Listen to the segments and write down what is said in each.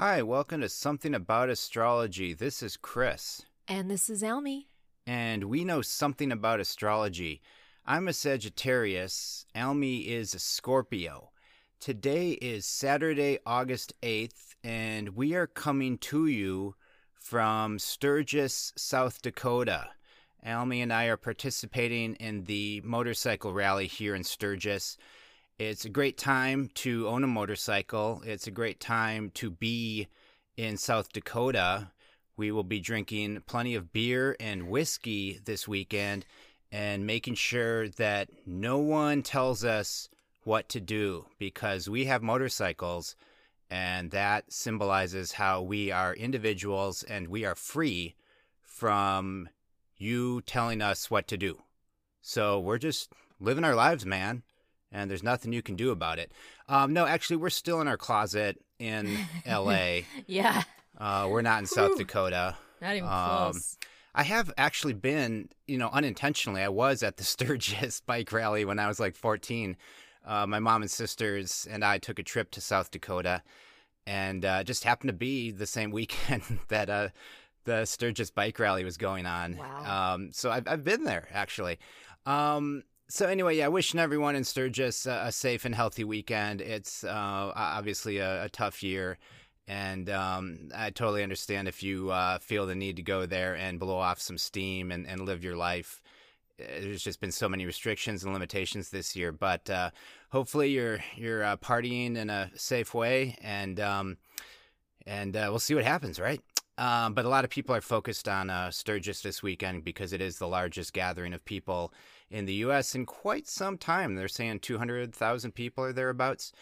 Hi, welcome to Something About Astrology. This is Chris, And this is Elmi. and we know something about astrology. I'm a Sagittarius, Almi is a Scorpio. Today is Saturday, August 8th, and we are coming to you from Sturgis, South Dakota. Almi and I are participating in the motorcycle rally here in Sturgis. It's a great time to own a motorcycle. It's a great time to be in South Dakota. We will be drinking plenty of beer and whiskey this weekend and making sure that no one tells us what to do because we have motorcycles and that symbolizes how we are individuals and we are free from you telling us what to do. So we're just living our lives, man, and there's nothing you can do about it. Um, no, actually, we're still in our closet in LA. Yeah, Uh, we're not in South Whew. Dakota. not even Um, close. I have actually been, you know, unintentionally. I was at the Sturgis bike rally when I was like 14. Uh, my mom and sisters and I took a trip to South Dakota, and uh, just happened to be the same weekend that uh, the Sturgis bike rally was going on. Wow. Um, so I've, I've been there actually. Um, so anyway, yeah, wishing everyone in Sturgis a, a safe and healthy weekend. It's uh, obviously a, a tough year. And um, I totally understand if you uh, feel the need to go there and blow off some steam and, and live your life. Uh, There's just been so many restrictions and limitations this year, but uh, hopefully you're you're uh, partying in a safe way, and um, and uh, we'll see what happens, right? Um, but a lot of people are focused on uh, Sturgis this weekend because it is the largest gathering of people in the U.S. in quite some time. They're saying 200,000 people or thereabouts.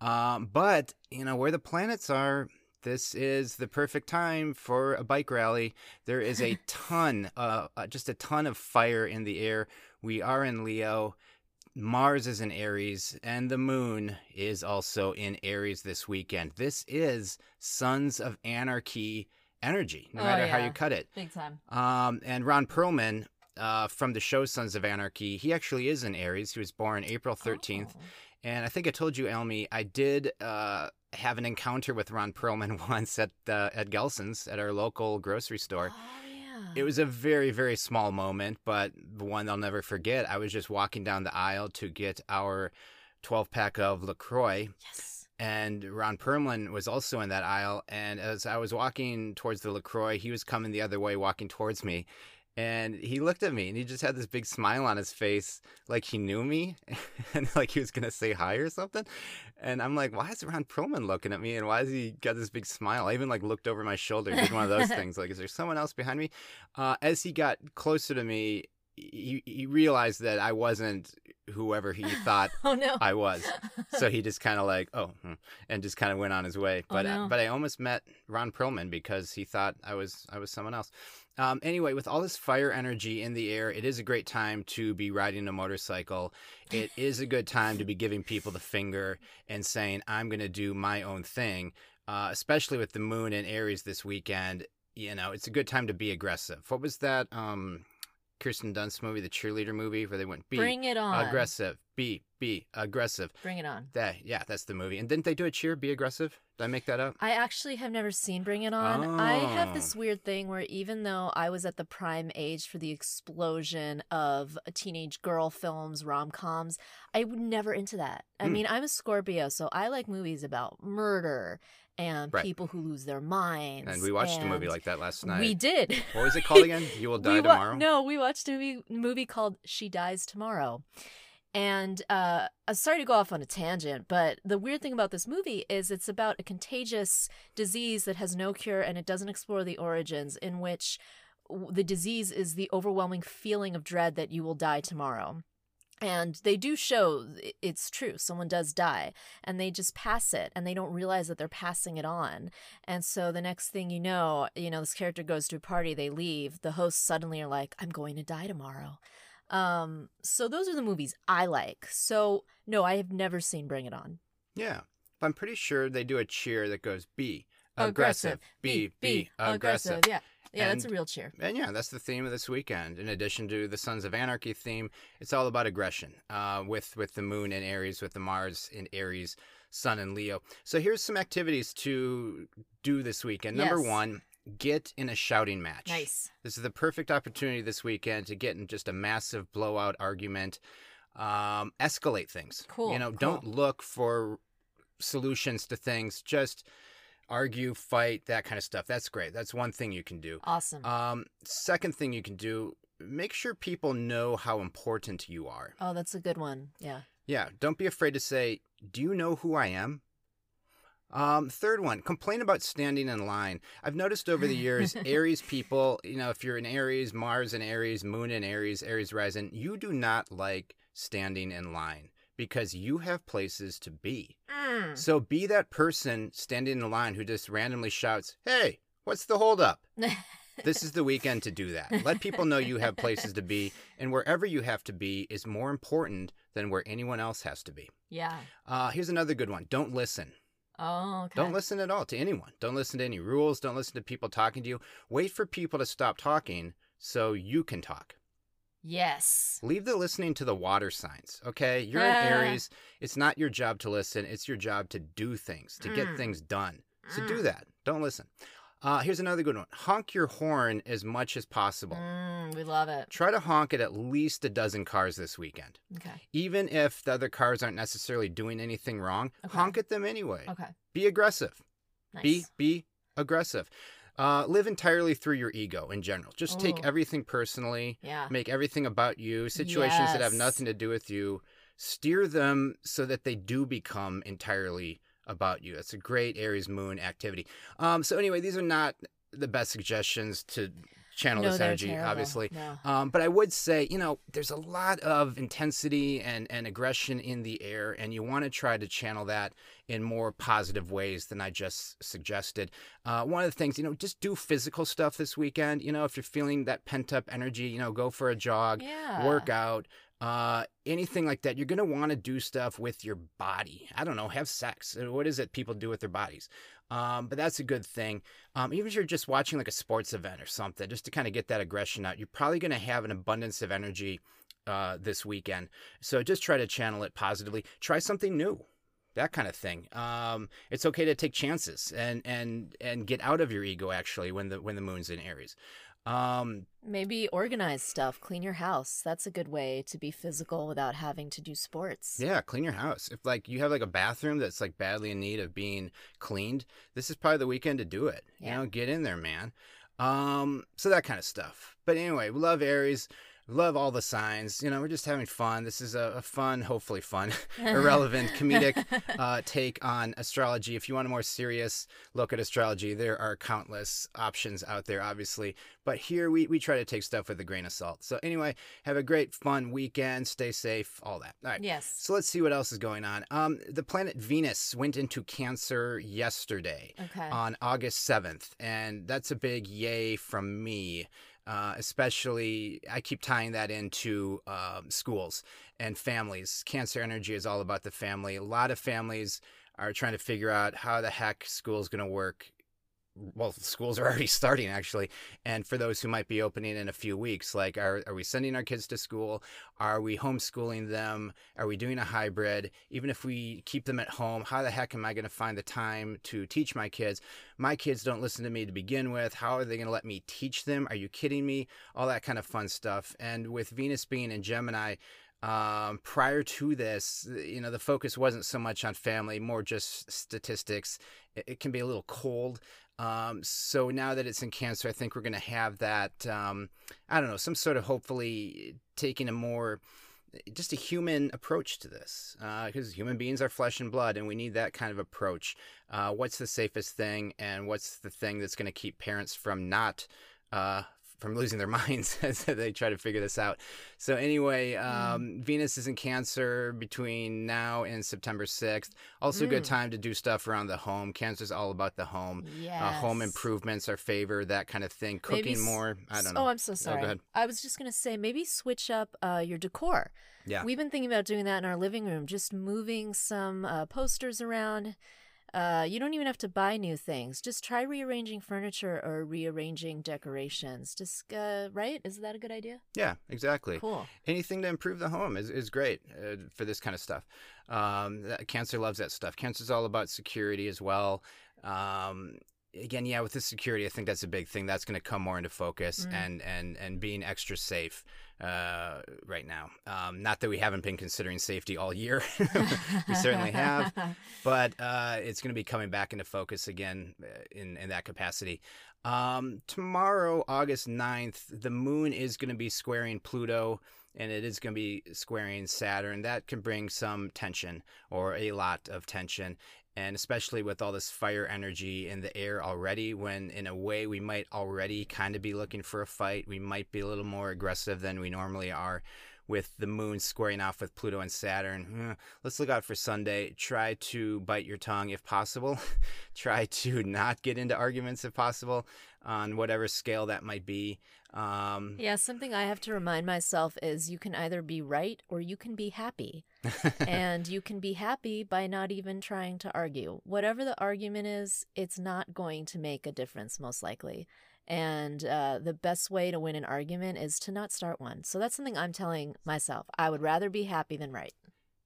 Um, but, you know, where the planets are, this is the perfect time for a bike rally. There is a ton, uh, uh, just a ton of fire in the air. We are in Leo. Mars is in Aries, and the moon is also in Aries this weekend. This is Sons of Anarchy energy, no Oh, matter how you cut it. Big time. Um, and Ron Perlman uh, from the show Sons of Anarchy, he actually is in Aries. He was born April 13th. Oh. And I think I told you, Elmi, I did uh, have an encounter with Ron Perlman once at uh, at Gelson's at our local grocery store. Oh, yeah. It was a very, very small moment, but the one I'll never forget. I was just walking down the aisle to get our 12 pack of LaCroix, yes. and Ron Perlman was also in that aisle. And as I was walking towards the LaCroix, he was coming the other way, walking towards me. And he looked at me and he just had this big smile on his face, like he knew me and like he was going to say hi or something. And I'm like, why is Ron Perlman looking at me? And why has he got this big smile? I even like looked over my shoulder, did one of those things. Like, is there someone else behind me? Uh, as he got closer to me, he, he realized that I wasn't whoever he thought Oh no. I was. So he just kind of like, oh, hmm, and just kind of went on his way. Oh, But no. but I almost met Ron Perlman because he thought I was I was someone else. Um, anyway, with all this fire energy in the air, it is a great time to be riding a motorcycle. It is a good time to be giving people the finger and saying, "I'm going to do my own thing." Uh, especially with the moon in Aries this weekend, you know, it's a good time to be aggressive. What was that? Um, Kirsten Dunst movie, the cheerleader movie, where they went be Bring it on. aggressive, be be aggressive. Bring it on. That yeah, that's the movie. And didn't they do a cheer? Be aggressive. Did I make that up? I actually have never seen Bring It On. I have Oh. this weird thing where even though I was at the prime age for the explosion of teenage girl films, rom coms, I would never into that. I Hmm. mean, I'm a Scorpio, so I like movies about murder and Right. people who lose their minds. And we watched a movie like that last night. We did. What was it called again? You will die wa- tomorrow. No, we watched a movie, movie called She Dies Tomorrow. And uh, I'm sorry to go off on a tangent, but the weird thing about this movie is it's about a contagious disease that has no cure and it doesn't explore the origins, in which the disease is the overwhelming feeling of dread that you will die tomorrow. And they do show it's true. Someone does die, and they just pass it, and they don't realize that they're passing it on. And so the next thing you know, you know, this character goes to a party, they leave. The hosts suddenly are like, I'm going to die tomorrow. Um, so those are the movies I like. So no, I have never seen Bring It On. Yeah, but I'm pretty sure they do a cheer that goes b aggressive, B be aggressive. Yeah. Yeah, and, that's a real cheer. And yeah, that's the theme of this weekend. In addition to the Sons of Anarchy theme, it's all about aggression. Uh, with with the Moon in Aries, with the Mars in Aries, Sun in Leo. So here's some activities to do this weekend. Number Yes. one, get in a shouting match. Nice. This is the perfect opportunity this weekend to get in just a massive blowout argument. Um, escalate things. Cool, You know, cool. don't look for solutions to things. Just argue, fight, that kind of stuff. That's great. That's one thing you can do. Awesome. Um, second thing you can do, make sure people know how important you are. oh, that's a good one. Yeah. Yeah, don't be afraid to say, "Do you know who I am?" Um, third one, complain about standing in line. I've noticed over the years, Aries people, you know, if you're in Aries, Mars in Aries, Moon in Aries, Aries rising, you do not like standing in line because you have places to be. Mm. So be that person standing in line who just randomly shouts, "Hey, what's the holdup?" this is the weekend to do that. Let people know you have places to be, and wherever you have to be is more important than where anyone else has to be. yeah. Uh, here's another good one don't listen. Oh, okay. Don't listen at all to anyone. Don't listen to any rules. Don't listen to people talking to you. Wait for people to stop talking so you can talk. Yes. Leave the listening to the water signs, okay? You're Ah. Aries. It's not your job to listen, it's your job to do things, to get Mm. things done. So do Mm. that. Don't listen. Uh, here's another good one honk your horn as much as possible. Mm, we love it. Try to honk at at least a dozen cars this weekend. Okay. Even if the other cars aren't necessarily doing anything wrong, Okay. honk at them anyway. Okay. Be aggressive. Nice. Be be aggressive. Uh, live entirely through your ego in general. Just take everything personally. yeah. Make everything about you. Situations that have nothing to do with you. Steer them so that they do become entirely about you. That's a great Aries Moon activity. Um, so anyway, these are not the best suggestions to channel no, this energy, terrible. obviously. No. Um, but I would say, you know, there's a lot of intensity and, and aggression in the air, and you want to try to channel that in more positive ways than I just suggested. Uh, one of the things, you know, just do physical stuff this weekend. You know, if you're feeling that pent up energy, you know, go for a jog, Yeah. work out, uh, anything like that. You're going to want to do stuff with your body. I don't know, have sex. Uh, What is it people do with their bodies? Um, but that's a good thing. Um, even if you're just watching like a sports event or something, just to kind of get that aggression out, you're probably going to have an abundance of energy uh, this weekend. So just try to channel it positively. Try something new. That kind of thing. Um, it's okay to take chances and and and get out of your ego actually when the when the moon's in Aries. Um, Maybe organize stuff, clean your house. That's a good way to be physical without having to do sports. Yeah, clean your house. If like you have like a bathroom that's like badly in need of being cleaned, this is probably the weekend to do it. Yeah. You know, get in there, man. Um, so that kind of stuff. But anyway, we love Aries. Love all the signs. You know, we're just having fun. This is a, a fun, hopefully fun, irrelevant, comedic uh, take on astrology. If you want a more serious look at astrology, there are countless options out there, obviously. But here we, we try to take stuff with a grain of salt. So, anyway, have a great, fun weekend. Stay safe, all that. All right. yes. So let's see what else is going on. Um, the planet Venus went into Cancer yesterday Okay. on August 7th, and that's a big yay from me. Uh, especially, I keep tying that into um, schools and families. Cancer energy is all about the family. A lot of families are trying to figure out how the heck school is going to work. Well, schools are already starting actually, and for those who might be opening in a few weeks, like, are are we sending our kids to school? Are we homeschooling them? Are we doing a hybrid? Even if we keep them at home, how the heck am I going to find the time to teach my kids? My kids don't listen to me to begin with. How are they going to let me teach them? Are you kidding me? All that kind of fun stuff. And with Venus being in Gemini, um, prior to this, you know, the focus wasn't so much on family, more just statistics. It, it can be a little cold. Um, so now that it's in Cancer, I think we're going to have that, um, I don't know, some sort of hopefully taking a more just a human approach to this because human beings are flesh and blood and we need that kind of approach uh, what's the safest thing and what's the thing that's going to keep parents from not uh, from losing their minds as they try to figure this out so anyway um, venus is in cancer between now and september 6th also a good Mm. time to do stuff around the home cancer is all about the home Yes. uh, home improvements are favor, that kind of thing cooking s- more I don't know Oh, I'm so sorry. ahead. I was just gonna say maybe switch up uh, your decor. yeah We've been thinking about doing that in our living room, just moving some uh, posters around. Uh, you don't even have to buy new things. Just try rearranging furniture or rearranging decorations. Just uh, right? Is that a good idea? Yeah, exactly. Cool. Anything to improve the home is, is great uh, for this kind of stuff. Um, that, cancer loves that stuff. Cancer's all about security as well. Um, again, yeah, with the security, I think that's a big thing. That's going to come more into focus Mm. and, and, and being extra safe uh, right now. Um, not that we haven't been considering safety all year. we certainly have. but uh, it's going to be coming back into focus again uh, in, in that capacity. Um, tomorrow, August 9th, the moon is going to be squaring Pluto and it is going to be squaring Saturn. That can bring some tension or a lot of tension. And especially with all this fire energy in the air already, when in a way we might already kind of be looking for a fight, we might be a little more aggressive than we normally are with the moon squaring off with Pluto and Saturn. Eh, Let's look out for Sunday. Try to bite your tongue if possible. Try to not get into arguments if possible on whatever scale that might be. Um, Yeah, something I have to remind myself is you can either be right or you can be happy. and you can be happy by not even trying to argue. Whatever the argument is, it's not going to make a difference, most likely. And uh, the best way to win an argument is to not start one. So that's something I'm telling myself. I would rather be happy than right.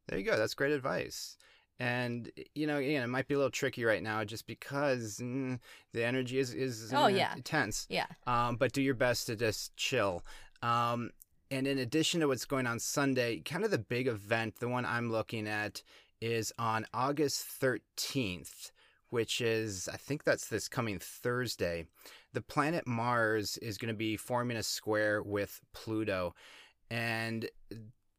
There you go. That's great advice. And you know, again, it might be a little tricky right now, just because mm, the energy is is intense. Oh, uh, yeah. tense. Yeah. Um, but do your best to just chill. Um, and in addition to what's going on Sunday, kind of the big event, the one I'm looking at, is on August 13th, which is I think that's this coming Thursday. The planet Mars is going to be forming a square with Pluto, and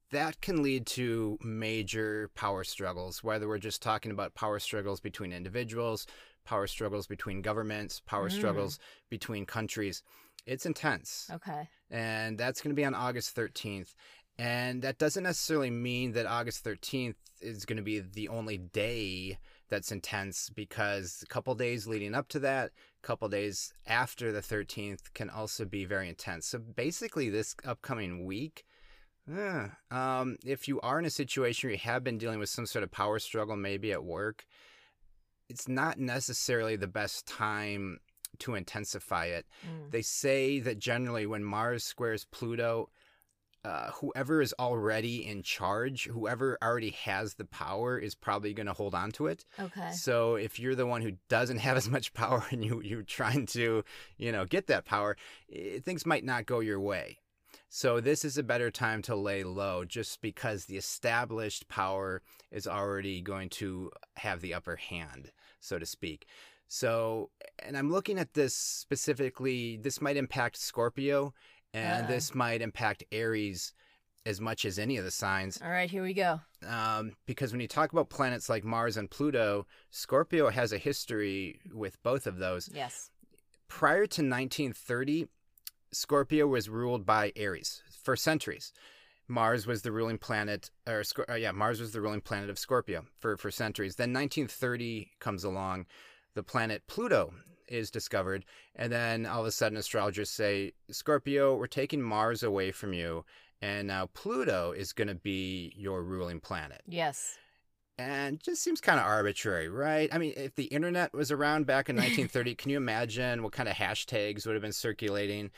that can lead to major power struggles, whether we're just talking about power struggles between individuals, power struggles between governments, power Mm. struggles between countries. It's intense. Okay. And that's going to be on August 13th. And that doesn't necessarily mean that August 13th is going to be the only day that's intense because a couple days leading up to that, couple days after the 13th can also be very intense. So basically, this upcoming week, eh, um, if you are in a situation where you have been dealing with some sort of power struggle, maybe at work, it's not necessarily the best time to intensify it. Mm. They say that generally when Mars squares Pluto, uh, whoever is already in charge, whoever already has the power, is probably going to hold on to it. Okay. So if you're the one who doesn't have as much power and you you're trying to, you know, get that power, eh, things might not go your way. So this is a better time to lay low just because the established power is already going to have the upper hand, so to speak. So, and I'm looking at this specifically, this might impact Scorpio and Uh. this might impact Aries as much as any of the signs All right, here we go. um, because when you talk about planets like Mars and Pluto, Scorpio has a history with both of those. Yes. Prior to 1930, Scorpio was ruled by Aries for centuries. Mars was the ruling planet, or uh, yeah, Mars was the ruling planet of Scorpio for, for centuries. Then 1930 comes along, the planet Pluto is discovered, and then all of a sudden astrologers say, Scorpio, we're taking Mars away from you, and now Pluto is going to be your ruling planet Yes. and just seems kind of arbitrary, right? I mean, if the internet was around back in 1930, can you imagine what kind of hashtags would have been circulating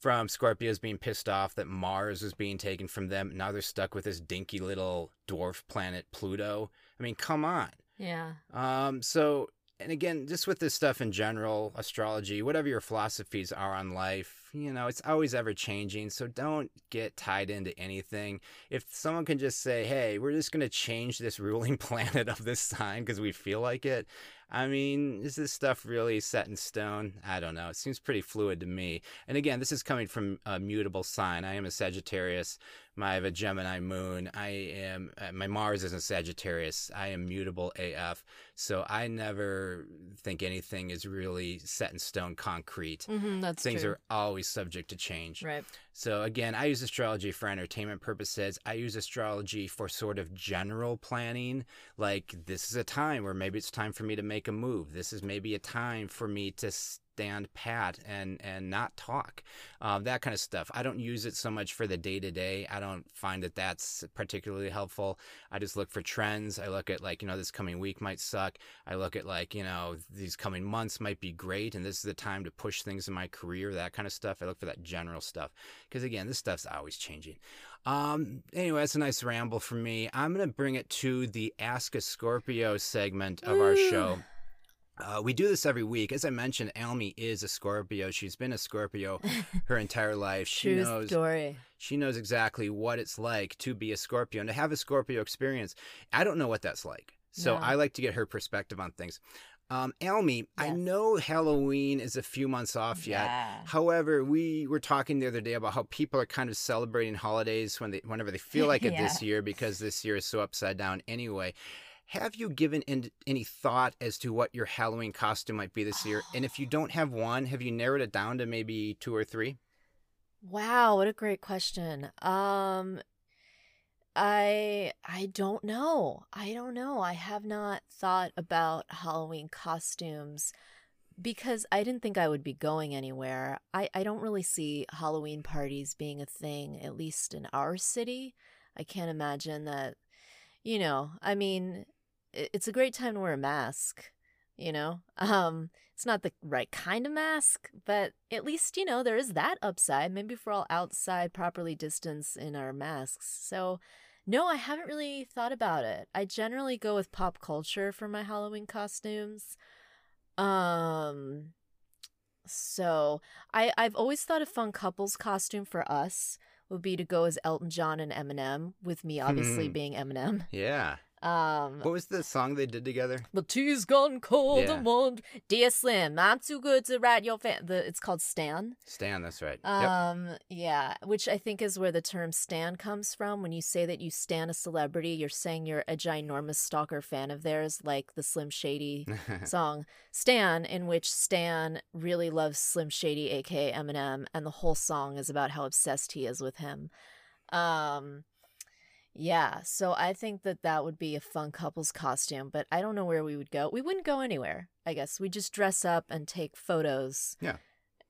from Scorpios being pissed off that Mars was being taken from them? Now they're stuck with this dinky little dwarf planet Pluto. I mean, come on. Yeah. Um, so, and again, just with this stuff in general, astrology, whatever your philosophies are on life, you know, it's always ever changing. So don't get tied into anything. If someone can just say, hey, we're just going to change this ruling planet of this sign because we feel like it. I mean, is this stuff really set in stone? I don't know. It seems pretty fluid to me. And again, this is coming from a mutable sign. I am a Sagittarius. I have a Gemini moon. I am, uh, my Mars is a Sagittarius. I am mutable AF. So I never think anything is really set in stone concrete. hmm that's Things true. are always subject to change. right. So again, I use astrology for entertainment purposes. I use astrology for sort of general planning. Like this is a time where maybe it's time for me to make a move. This is maybe a time for me to stand pat and and not talk, um, that kind of stuff. I don't use it so much for the day to day. I don't find that that's particularly helpful. I just look for trends. I look at like you know this coming week might suck. I look at like you know these coming months might be great, and this is the time to push things in my career. That kind of stuff. I look for that general stuff because again, this stuff's always changing. Um, anyway, that's a nice ramble for me. I'm gonna bring it to the Ask a Scorpio segment of our show. Uh, we do this every week. As I mentioned, Almy is a Scorpio. She's been a Scorpio her entire life. She True knows story. she knows exactly what it's like to be a Scorpio and to have a Scorpio experience. I don't know what that's like. So No. I like to get her perspective on things. Um, Almy, I know Halloween is a few months off yet. Yeah. However, we were talking the other day about how people are kind of celebrating holidays when they, whenever they feel like it this year because this year is so upside down anyway. Have you given in, any thought as to what your Halloween costume might be this year? And if you don't have one, have you narrowed it down to maybe two or three? Wow, what a great question. Um I I don't know. I don't know. I have not thought about Halloween costumes because I didn't think I would be going anywhere. I I don't really see Halloween parties being a thing at least in our city. I can't imagine that you know, I mean, it's a great time to wear a mask, you know? Um it's not the right kind of mask, but at least, you know, there is that upside. Maybe if we're all outside, properly distanced in our masks. So, no, I haven't really thought about it. I generally go with pop culture for my Halloween costumes. Um, so I I've always thought a fun couples costume for us would be to go as Elton John and Eminem, with me obviously being Eminem. Yeah. Um, What was the song they did together? the tea's gone cold Yeah. and warm. Dear Slim, I'm too good to write your fan. The it's called Stan. Stan, that's right. yep. Um, yeah, which I think is where the term Stan comes from. When you say that you stan a celebrity, you're saying you're a ginormous stalker fan of theirs, like the Slim Shady song Stan, in which Stan really loves Slim Shady, aka Eminem, and the whole song is about how obsessed he is with him. Um, yeah, so I think that that would be a fun couple's costume, but I don't know where we would go. We wouldn't go anywhere, I guess. We just dress up and take photos. Yeah.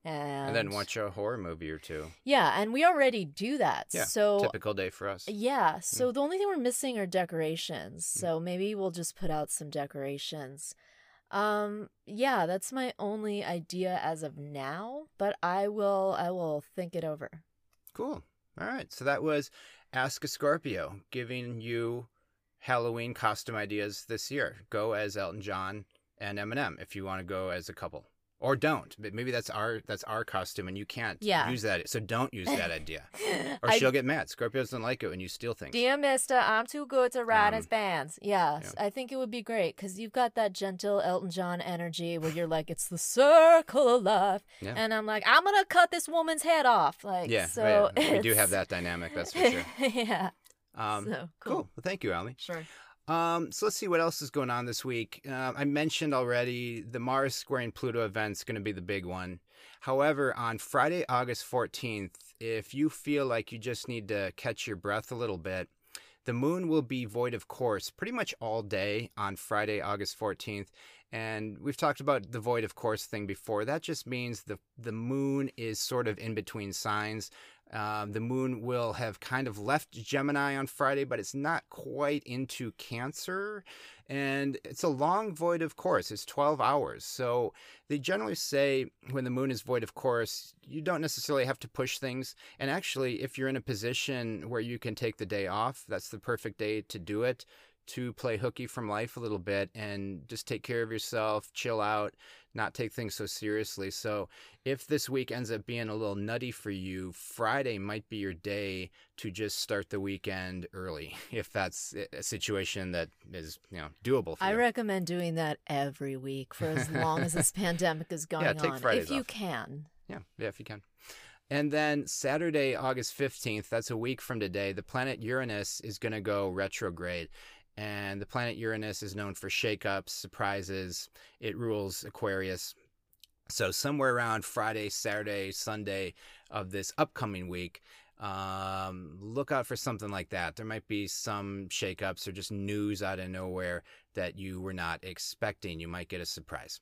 And, and then watch a horror movie or two. Yeah, and we already do that. Yeah, so Typical day for us. yeah, so the only thing we're missing are decorations. Mm. So maybe we'll just put out some decorations. Um yeah, that's my only idea as of now, but I will I will think it over. Cool. All right. So that was Ask a Scorpio, giving you Halloween costume ideas this year. Go as Elton John and Eminem if you want to go as a couple. Or don't. But Maybe that's our that's our costume and you can't Yeah. use that. So don't use that idea. Or I- she'll get mad. Scorpio doesn't like it when you steal things. Dear Mister, I'm too good to ride Um, his bands. Yeah, yeah. I think it would be great because you've got that gentle Elton John energy where you're like, it's the circle of life, Yeah. and I'm like, I'm gonna cut this woman's head off. Like, yeah, so yeah, we do have that dynamic, that's for sure. yeah. Um, so cool. cool. Well, thank you, Almy. Sure. Um, so let's see what else is going on this week. Uh, I mentioned already the Mars squaring Pluto event is going to be the big one. However, on Friday, August 14th, if you feel like you just need to catch your breath a little bit, the moon will be void of course pretty much all day on Friday, August 14th. And we've talked about the void of course thing before. That just means the the moon is sort of in between signs. Um, the moon will have kind of left Gemini on Friday, but it's not quite into Cancer. And it's a long void of course. It's 12 hours. So they generally say when the moon is void of course, you don't necessarily have to push things. And actually, if you're in a position where you can take the day off, that's the perfect day to do it. To play hooky from life a little bit and just take care of yourself, chill out, not take things so seriously. So, if this week ends up being a little nutty for you, Friday might be your day to just start the weekend early, if that's a situation that is you know doable for you. I you. recommend doing that every week for as long as this pandemic is going yeah, take on, Fridays if you off. can. Yeah, yeah, if you can. And then Saturday, August 15th, that's a week from today, the planet Uranus is going to go retrograde. And the planet Uranus is known for shakeups, surprises. It rules Aquarius. So, somewhere around Friday, Saturday, Sunday of this upcoming week, um, look out for something like that. There might be some shakeups or just news out of nowhere that you were not expecting. You might get a surprise.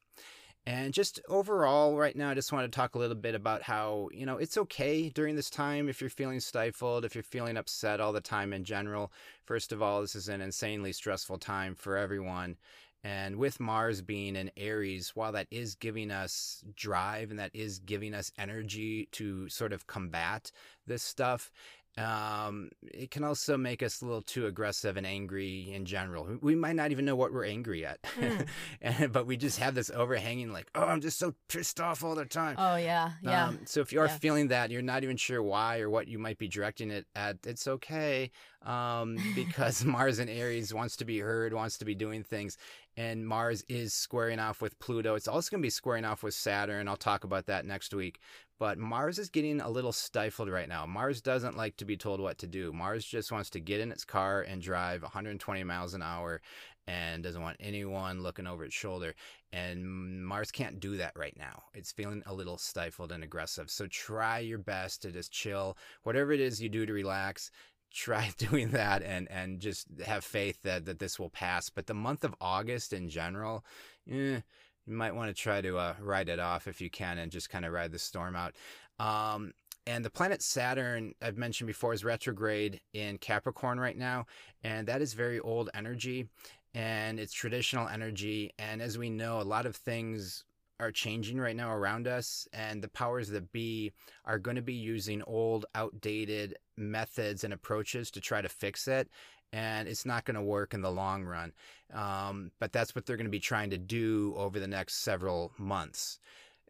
And just overall, right now, I just want to talk a little bit about how, you know, it's okay during this time if you're feeling stifled, if you're feeling upset all the time in general. First of all, this is an insanely stressful time for everyone. And with Mars being in Aries, while that is giving us drive and that is giving us energy to sort of combat this stuff, um, it can also make us a little too aggressive and angry in general. We might not even know what we're angry at, mm. and, but we just have this overhanging, like, oh, I'm just so pissed off all the time. Oh yeah, yeah. Um, so if you are yeah. feeling that, you're not even sure why or what you might be directing it at. It's okay, um, because Mars in Aries wants to be heard, wants to be doing things, and Mars is squaring off with Pluto. It's also going to be squaring off with Saturn. I'll talk about that next week. But Mars is getting a little stifled right now. Mars doesn't like to be told what to do. Mars just wants to get in its car and drive 120 miles an hour and doesn't want anyone looking over its shoulder. And Mars can't do that right now. It's feeling a little stifled and aggressive. So try your best to just chill. Whatever it is you do to relax, try doing that and and just have faith that that this will pass. But the month of August in general, eh, you might want to try to uh, ride it off if you can and just kind of ride the storm out. Um, and the planet Saturn, I've mentioned before, is retrograde in Capricorn right now. And that is very old energy and it's traditional energy. And as we know, a lot of things are changing right now around us, and the powers that be are going to be using old, outdated methods and approaches to try to fix it and it's not going to work in the long run. Um, but that's what they're going to be trying to do over the next several months.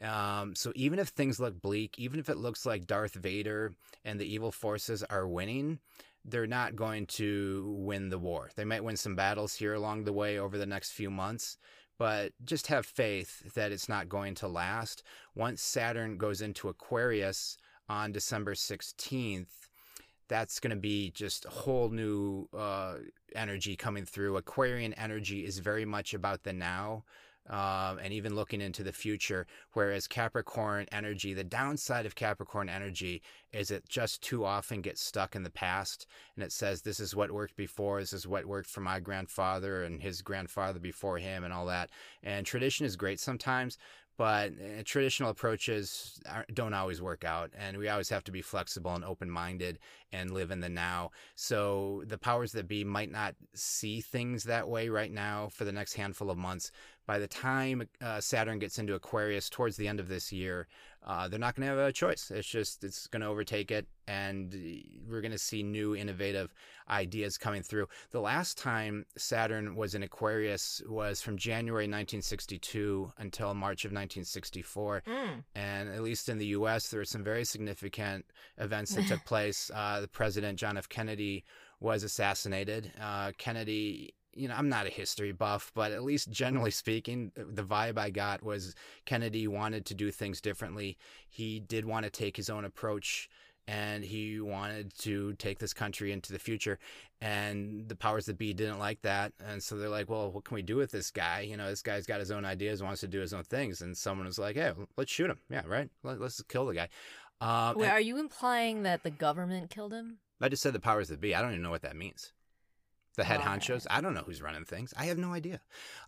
Um, so even if things look bleak, even if it looks like Darth Vader and the evil forces are winning, they're not going to win the war. They might win some battles here along the way over the next few months, but just have faith that it's not going to last. Once Saturn goes into Aquarius on December 16th, that's going to be just a whole new uh, energy coming through. Aquarian energy is very much about the now. Um, and even looking into the future. Whereas Capricorn energy, the downside of Capricorn energy is it just too often gets stuck in the past and it says, This is what worked before, this is what worked for my grandfather and his grandfather before him, and all that. And tradition is great sometimes, but uh, traditional approaches don't always work out and we always have to be flexible and open-minded and live in the now so the powers that be might not see things that way right now for the next handful of months by the time uh, saturn gets into aquarius towards the end of this year uh, they're not going to have a choice. It's just it's going to overtake it, and we're going to see new innovative ideas coming through. The last time Saturn was in Aquarius was from January 1962 until March of 1964, mm. and at least in the U.S., there were some very significant events that took place. Uh, the President John F. Kennedy was assassinated. Uh, Kennedy you know, I'm not a history buff, but at least generally speaking, the vibe I got was Kennedy wanted to do things differently. He did want to take his own approach and he wanted to take this country into the future. And the powers that be didn't like that. And so they're like, well, what can we do with this guy? You know, this guy's got his own ideas, wants to do his own things. And someone was like, hey, let's shoot him. Yeah, right? Let, us kill the guy. Um, Wait, and- are you implying that the government killed him? I just said the powers that be. I don't even know what that means the head honchos. I don't know who's running things. I have no idea.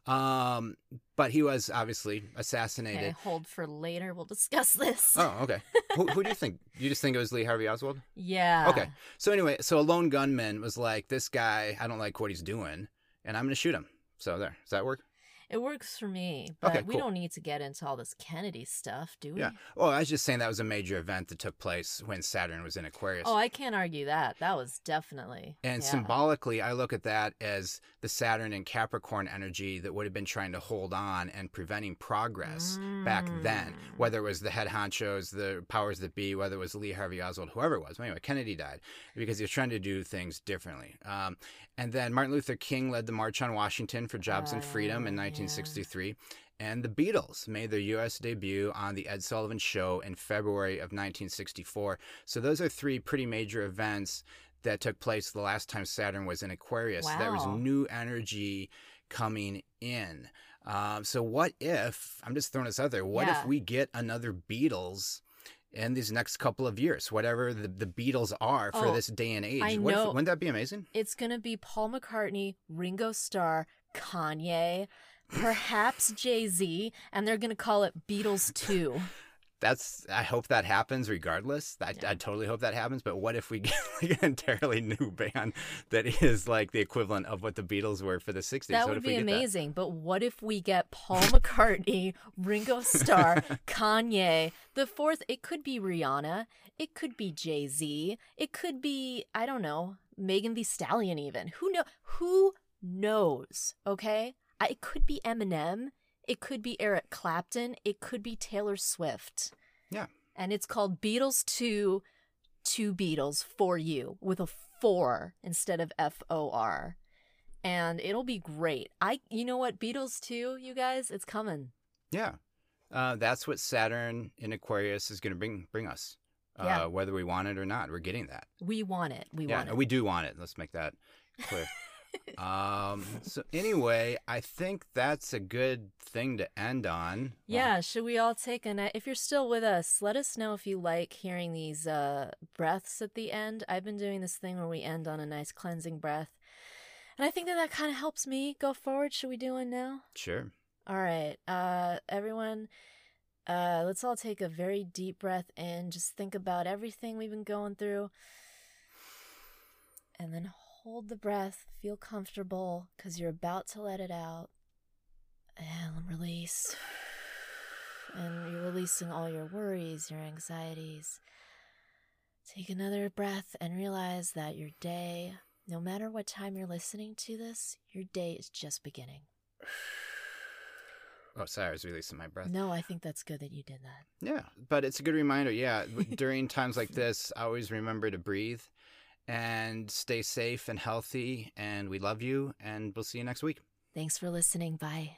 Um, but he was obviously assassinated. Okay, hold for later. We'll discuss this. Oh, okay. who, who, do you think? You just think it was Lee Harvey Oswald? Yeah. Okay. So anyway, so a lone gunman was like, "This guy, I don't like what he's doing, and I'm going to shoot him." So there. Does that work? It works for me, but okay, cool. we don't need to get into all this Kennedy stuff, do we? Yeah. Well, I was just saying that was a major event that took place when Saturn was in Aquarius. Oh, I can't argue that. That was definitely. And yeah. symbolically, I look at that as the Saturn and Capricorn energy that would have been trying to hold on and preventing progress mm. back then, mm. whether it was the head honchos, the powers that be, whether it was Lee Harvey Oswald, whoever it was. Anyway, Kennedy died because he was trying to do things differently. Um, and then Martin Luther King led the March on Washington for Jobs uh, and Freedom in 1963. Yeah. And the Beatles made their U.S. debut on The Ed Sullivan Show in February of 1964. So those are three pretty major events that took place the last time Saturn was in Aquarius. Wow. There was new energy coming in. Um, so what if I'm just throwing this out there? What Yeah. if we get another Beatles in these next couple of years, whatever the, the Beatles are for Oh, this day and age? I What if- wouldn't that be amazing? It's going to be Paul McCartney, Ringo Starr, Kanye, perhaps Jay Z, and they're going to call it Beatles 2. That's. I hope that happens regardless. I, Yeah. I totally hope that happens. But what if we get like an entirely new band that is like the equivalent of what the Beatles were for the '60s? That what would be amazing. But what if we get Paul McCartney, Ringo Starr, Kanye, the fourth? It could be Rihanna. It could be Jay Z. It could be I don't know Megan Thee Stallion. Even who know who knows? Okay, I, it could be Eminem. It could be Eric Clapton. It could be Taylor Swift. Yeah. And it's called Beatles Two, Two Beatles for you with a four instead of F O R and it'll be great. I, you know what, Beatles 2, you guys, it's coming. Yeah, uh, that's what Saturn in Aquarius is going to bring bring us. Uh, Yeah. Whether we want it or not, we're getting that. We want it. We yeah, want it. we do want it. Let's make that clear. um. So anyway, I think that's a good thing to end on. yeah, should we all take a night? If you're still with us, let us know if you like hearing these uh, breaths at the end. I've been doing this thing where we end on a nice cleansing breath. And I think that that kind of helps me go forward. Should we do one now? Sure. All right. Uh, everyone, uh, let's all take a very deep breath in. Just think about everything we've been going through. And then hold the breath. Feel comfortable because you're about to let it out. And release. And you're releasing all your worries, your anxieties. Take another breath and realize that your day, no matter what time you're listening to this, your day is just beginning. Oh, sorry, I was releasing my breath. No, I think that's good that you did that. Yeah, but it's a good reminder. Yeah, during times like this, always remember to breathe and stay safe and healthy. And we love you, and we'll see you next week. Thanks for listening. Bye.